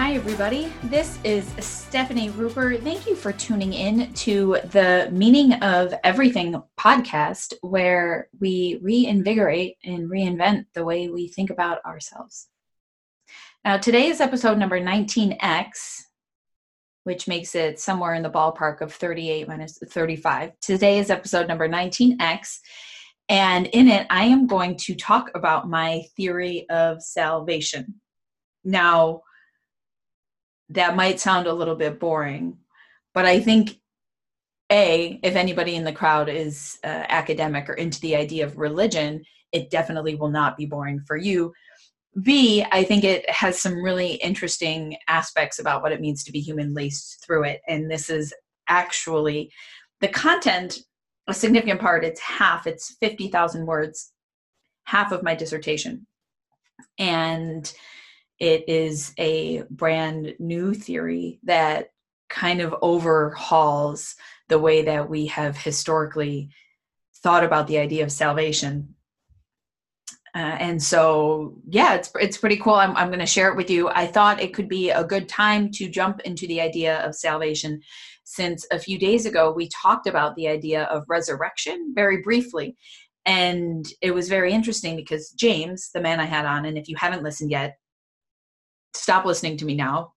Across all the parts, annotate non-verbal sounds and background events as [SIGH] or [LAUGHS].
Hi, everybody. This is Stefani Ruper. Thank you for tuning in to the Meaning of Everything podcast, where we reinvigorate and reinvent the way we think about ourselves. Now, today is episode number 19X, which makes it somewhere in the ballpark of 38 minus 35. Today is episode number 19X. And in it, I am going to talk about my theory of salvation. Now, that might sound a little bit boring, but I think a if anybody in the crowd is uh, academic or into the idea of religion, it definitely will not be boring for you. B, I think it has some really interesting aspects about what it means to be human laced through it. And this is actually the content, a significant part, it's half, it's 50,000 words, half of my dissertation. And it is a brand new theory that kind of overhauls the way that we have historically thought about the idea of salvation. Uh, and so, yeah, it's it's pretty cool. I'm I'm going to share it with you. I thought it could be a good time to jump into the idea of salvation, since a few days ago we talked about the idea of resurrection very briefly, and it was very interesting because James, the man I had on, and if you haven't listened yet, stop listening to me now.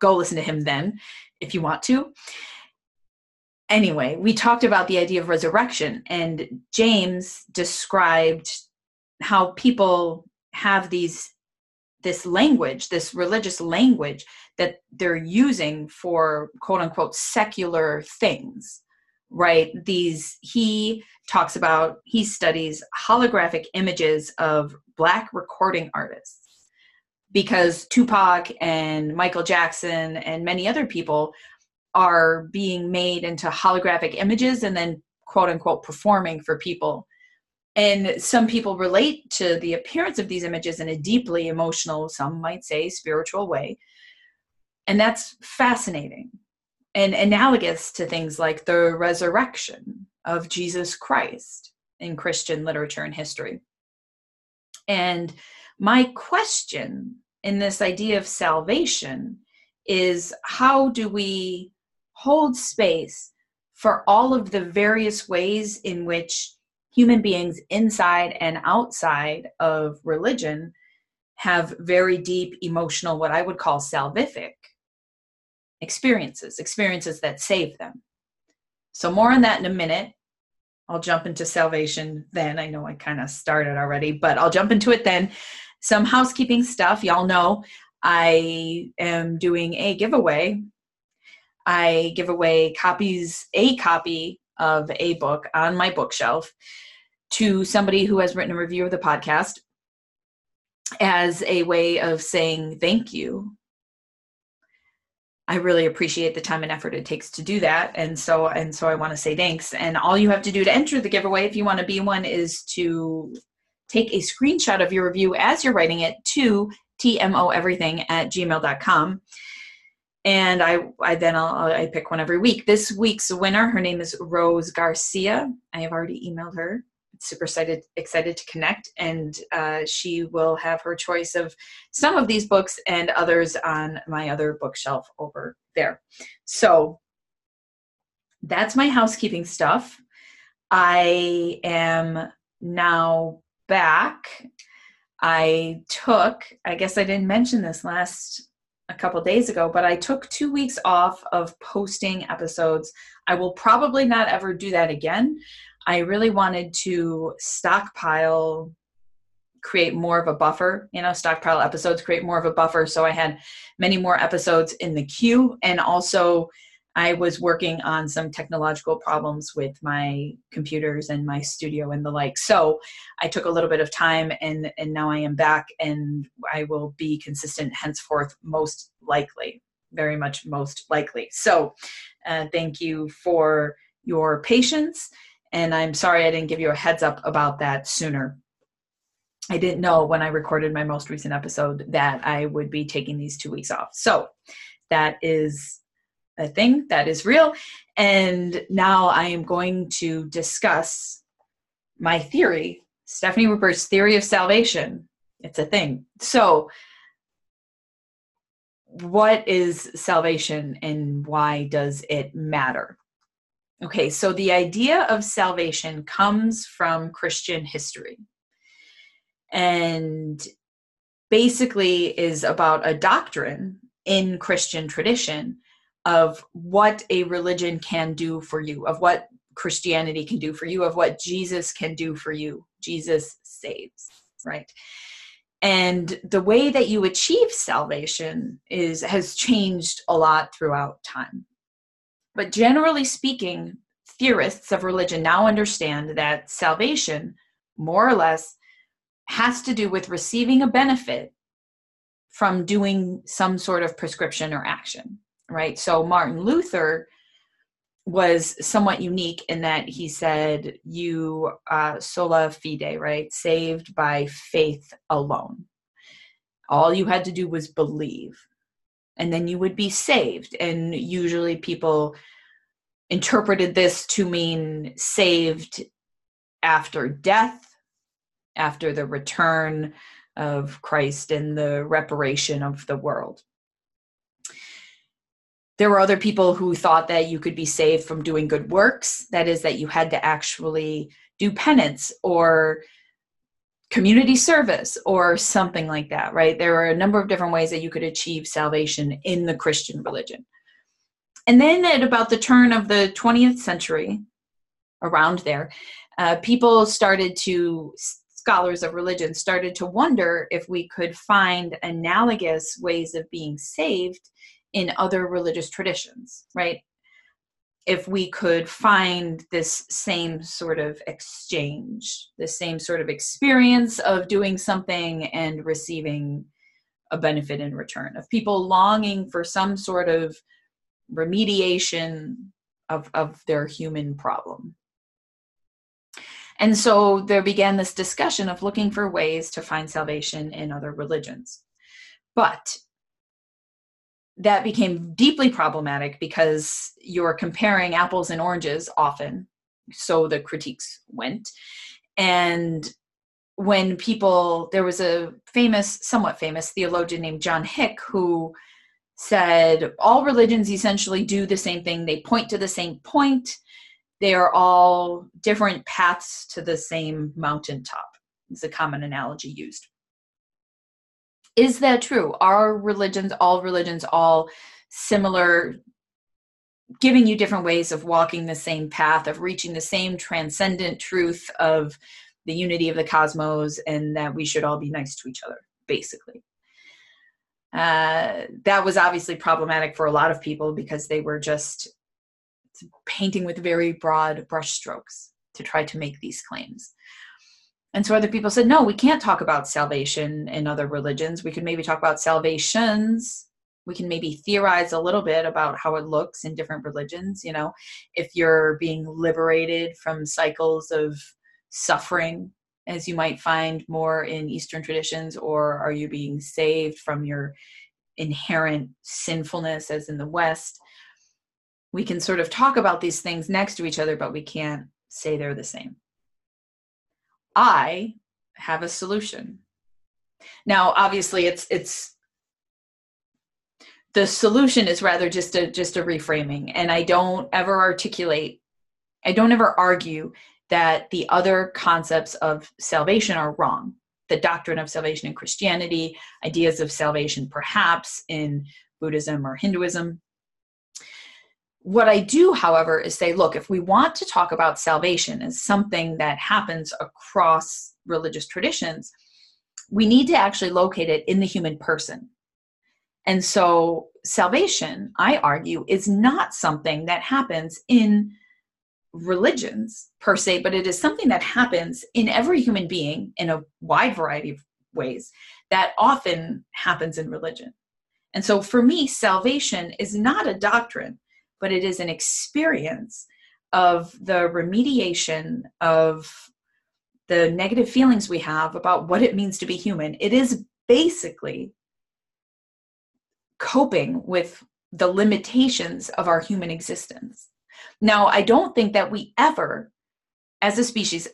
Go listen to him then if you want to. Anyway, we talked about the idea of resurrection, and James described how people have these this language, this religious language that they're using for quote unquote secular things, right? These, he talks about, he studies holographic images of Black recording artists because Tupac and Michael Jackson and many other people are being made into holographic images and then quote unquote performing for people. And some people relate to the appearance of these images in a deeply emotional, some might say spiritual way. And that's fascinating and analogous to things like the resurrection of Jesus Christ in Christian literature and history. And my question in this idea of salvation is how do we hold space for all of the various ways in which human beings inside and outside of religion have very deep emotional, what I would call salvific experiences, experiences that save them. So, more on that in a minute. I'll jump into salvation then. I know I kind of started already, but I'll jump into it then some housekeeping stuff. Y'all know I am doing a giveaway. I give away copies, a copy of a book on my bookshelf to somebody who has written a review of the podcast as a way of saying thank you. I really appreciate the time and effort it takes to do that. And so and so I want to say thanks. And all you have to do to enter the giveaway if you want to be one is to take a screenshot of your review as you're writing it to tmoeverything at gmail.com and I, I then I'll, I pick one every week. This week's winner, her name is Rose Garcia. I have already emailed her. Super excited excited to connect, and uh, she will have her choice of some of these books and others on my other bookshelf over there. So that's my housekeeping stuff. I am now back, I took, I guess I didn't mention this last a couple days ago, but I took two weeks off of posting episodes. I will probably not ever do that again. I really wanted to stockpile, create more of a buffer, you know, stockpile episodes, create more of a buffer. So I had many more episodes in the queue and also I was working on some technological problems with my computers and my studio and the like. So I took a little bit of time and, and now I am back and I will be consistent henceforth, most likely, very much most likely. So uh, thank you for your patience. And I'm sorry I didn't give you a heads up about that sooner. I didn't know when I recorded my most recent episode that I would be taking these two weeks off. So that is a thing that is real. And now I am going to discuss my theory, Stefani Ruper's theory of salvation. It's a thing. So, what is salvation and why does it matter? Okay, so the idea of salvation comes from Christian history and basically is about a doctrine in Christian tradition of what a religion can do for you, of what Christianity can do for you, of what Jesus can do for you. Jesus saves, right? And the way that you achieve salvation is has changed a lot throughout time. But generally speaking, theorists of religion now understand that salvation, more or less, has to do with receiving a benefit from doing some sort of prescription or action, right? So Martin Luther was somewhat unique in that he said, "You uh, sola fide, right? Saved by faith alone. All you had to do was believe, and then you would be saved." And usually, people interpreted this to mean saved after death, after the return of Christ and the reparation of the world there were other people who thought that you could be saved from doing good works. That is that you had to actually do penance or community service or something like that right? There are a number of different ways that you could achieve salvation in the christian religion. And then at about the turn of the 20th century around there uh, people started to scholars of religion started to wonder if we could find analogous ways of being saved in other religious traditions, right? If we could find this same sort of exchange, the same sort of experience of doing something and receiving a benefit in return, of people longing for some sort of remediation of, of their human problem. And so there began this discussion of looking for ways to find salvation in other religions. But that became deeply problematic because you're comparing apples and oranges often. So the critiques went. And when people, there was a famous, somewhat famous theologian named John Hick who said all religions essentially do the same thing, they point to the same point, they are all different paths to the same mountaintop. Is a common analogy used. Is that true? Are religions, all religions, all similar, giving you different ways of walking the same path, of reaching the same transcendent truth of the unity of the cosmos, and that we should all be nice to each other, basically? Uh, that was obviously problematic for a lot of people because they were just painting with very broad brushstrokes to try to make these claims. And so other people said, no, we can't talk about salvation in other religions. We could maybe talk about salvations. We can maybe theorize a little bit about how it looks in different religions. You know, if you're being liberated from cycles of suffering, as you might find more in Eastern traditions, or are you being saved from your inherent sinfulness, as in the West? We can sort of talk about these things next to each other, but we can't say they're the same. I have a solution. Now, obviously, it's it's the solution is rather just a just a reframing, and I don't ever articulate, I don't ever argue that the other concepts of salvation are wrong. The doctrine of salvation in Christianity, ideas of salvation perhaps in Buddhism or Hinduism, what I do, however, is say, look, if we want to talk about salvation as something that happens across religious traditions, we need to actually locate it in the human person. And so, salvation, I argue, is not something that happens in religions per se, but it is something that happens in every human being in a wide variety of ways that often happens in religion. And so, for me, salvation is not a doctrine but it is an experience of the remediation of the negative feelings we have about what it means to be human. It is basically coping with the limitations of our human existence. Now, I don't think that we ever, as a species,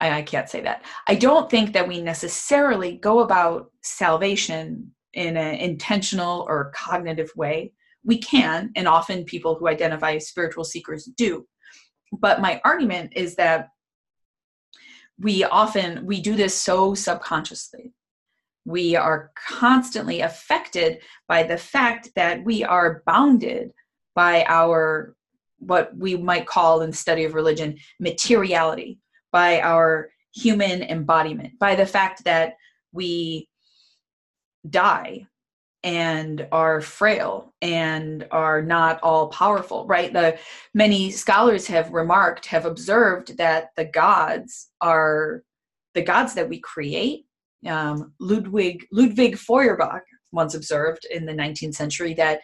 I, can't say that. I don't think that we necessarily go about salvation in an intentional or cognitive way. We can, and often people who identify as spiritual seekers do. But my argument is that we often we do this so subconsciously we are constantly affected by the fact that we are bounded by our what we might call in the study of religion materiality by our human embodiment by the fact that we die and are frail and are not all powerful right? The many scholars have remarked have observed that the gods are the gods that we create. Um, ludwig ludwig feuerbach once observed in the 19th century that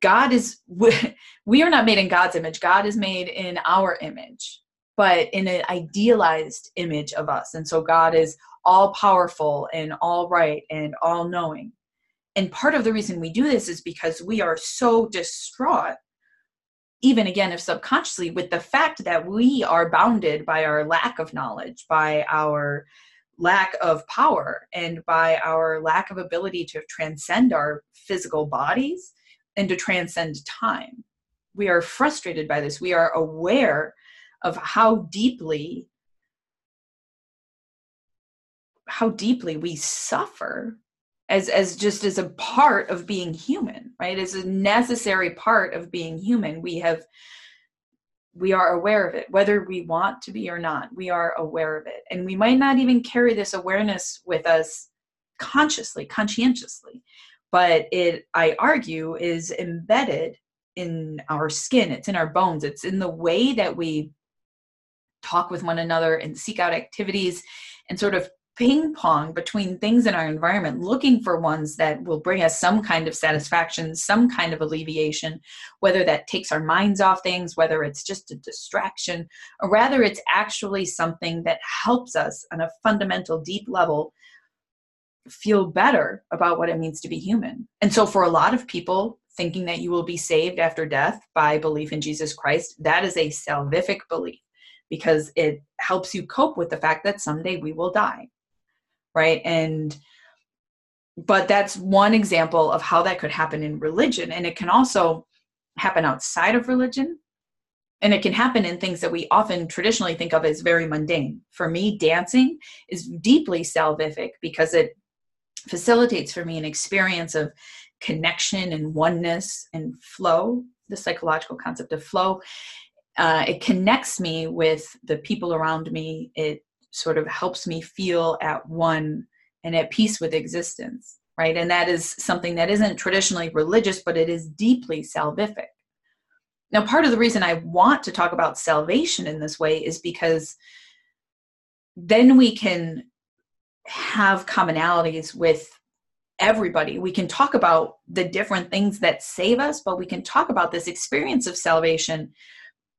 god is [LAUGHS] we are not made in god's image. God is made in our image but in an idealized image of us. And so god is all powerful and all right and all knowing and part of the reason we do this is because we are so distraught, even again, if subconsciously, with the fact that we are bounded by our lack of knowledge, by our lack of power, and by our lack of ability to transcend our physical bodies and to transcend time. We are frustrated by this. We are aware of how deeply how deeply we suffer as as just as a part of being human right? As a necessary part of being human we have we are aware of it whether we want to be or not we are aware of it. And we might not even carry this awareness with us consciously conscientiously but it i argue is embedded in our skin it's in our bones it's in the way that we talk with one another and seek out activities and sort of ping pong between things in our environment, looking for ones that will bring us some kind of satisfaction, some kind of alleviation, whether that takes our minds off things, whether it's just a distraction, or rather it's actually something that helps us on a fundamental, deep level feel better about what it means to be human. And so, for a lot of people, thinking that you will be saved after death by belief in Jesus Christ, that is a salvific belief because it helps you cope with the fact that someday we will die right? And but that's one example of how that could happen in religion. And it can also happen outside of religion. And it can happen in things that we often traditionally think of as very mundane. For me dancing is deeply salvific because it facilitates for me an experience of connection and oneness and flow the psychological concept of flow. Uh, it connects me with the people around me. It sort of helps me feel at one and at peace with existence, right? And that is something that isn't traditionally religious, but it is deeply salvific. Now, part of the reason I want to talk about salvation in this way is because then we can have commonalities with everybody. We can talk about the different things that save us, but we can talk about this experience of salvation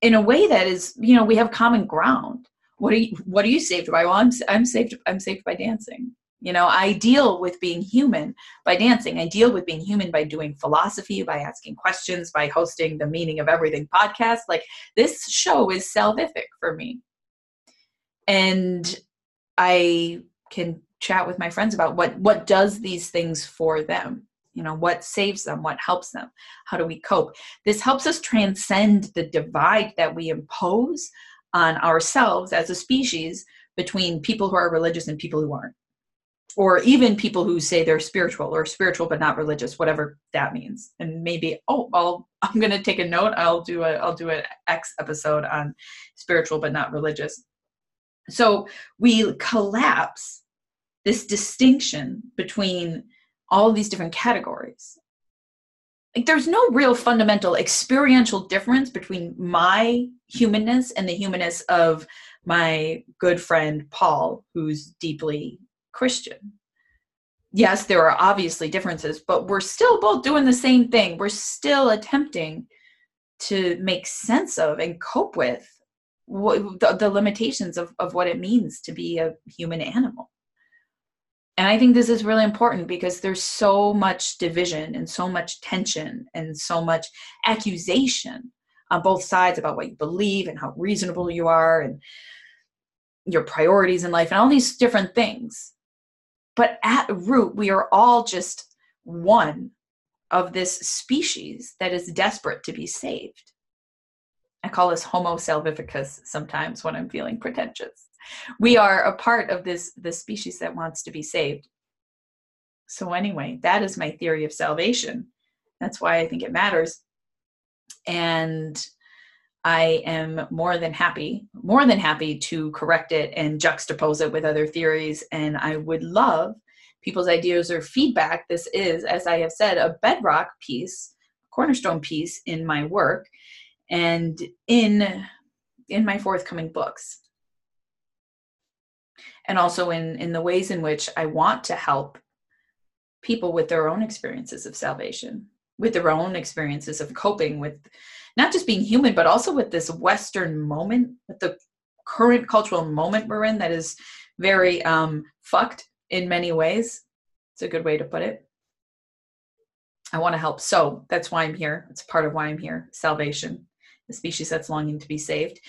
in a way that is, you know, we have common ground what are you what are you saved by? Well i'm, I'm saved i'm saved by dancing. You know i deal with being human by dancing. I deal with being human by doing philosophy by asking questions by hosting the meaning of everything podcast. Like this show is salvific for me. And i can chat with my friends about what what does these things for them? You know what saves them? What helps them? How do we cope? This helps us transcend the divide that we impose on ourselves as a species between people who are religious and people who aren't. Or even people who say they're spiritual or spiritual but not religious whatever that means. And maybe oh I'll, [LAUGHS] i'm going to take a note. I'll do a i'll do an x episode on spiritual but not religious. So we collapse this distinction between all these different categories there's no real fundamental experiential difference between my humanness and the humanness of my good friend Paul, who's deeply Christian. Yes, there are obviously differences, but we're still both doing the same thing. We're still attempting to make sense of and cope with what, the, the limitations of, of what it means to be a human animal and i think this is really important because there's so much division and so much tension and so much accusation on both sides about what you believe and how reasonable you are and your priorities in life and all these different things but at root we are all just one of this species that is desperate to be saved. I call this Homo salvificus sometimes when I'm feeling pretentious. We are a part of this, this species that wants to be saved. So, anyway, that is my theory of salvation. That's why I think it matters. And I am more than happy, more than happy to correct it and juxtapose it with other theories. And I would love people's ideas or feedback. This is, as I have said, a bedrock piece, a cornerstone piece in my work and in in my forthcoming books. And also in, in the ways in which I want to help people with their own experiences of salvation, with their own experiences of coping with not just being human, but also with this Western moment, with the current cultural moment we're in that is very um, fucked in many ways. It's a good way to put it. I want to help. So that's why I'm here. It's part of why I'm here salvation, the species that's longing to be saved.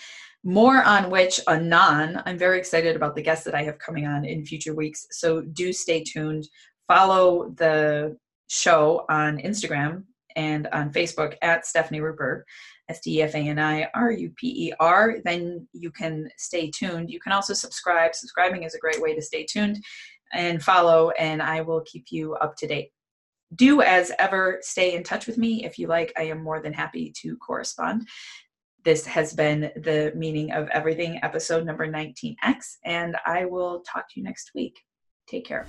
More on which anon. I'm very excited about the guests that I have coming on in future weeks. So do stay tuned. Follow the show on Instagram and on Facebook at Stefani Ruper, S T E F A N I R U P E R. Then you can stay tuned. You can also subscribe. Subscribing is a great way to stay tuned and follow, and I will keep you up to date. Do as ever stay in touch with me if you like. I am more than happy to correspond. This has been the meaning of everything, episode number 19X, and I will talk to you next week. Take care.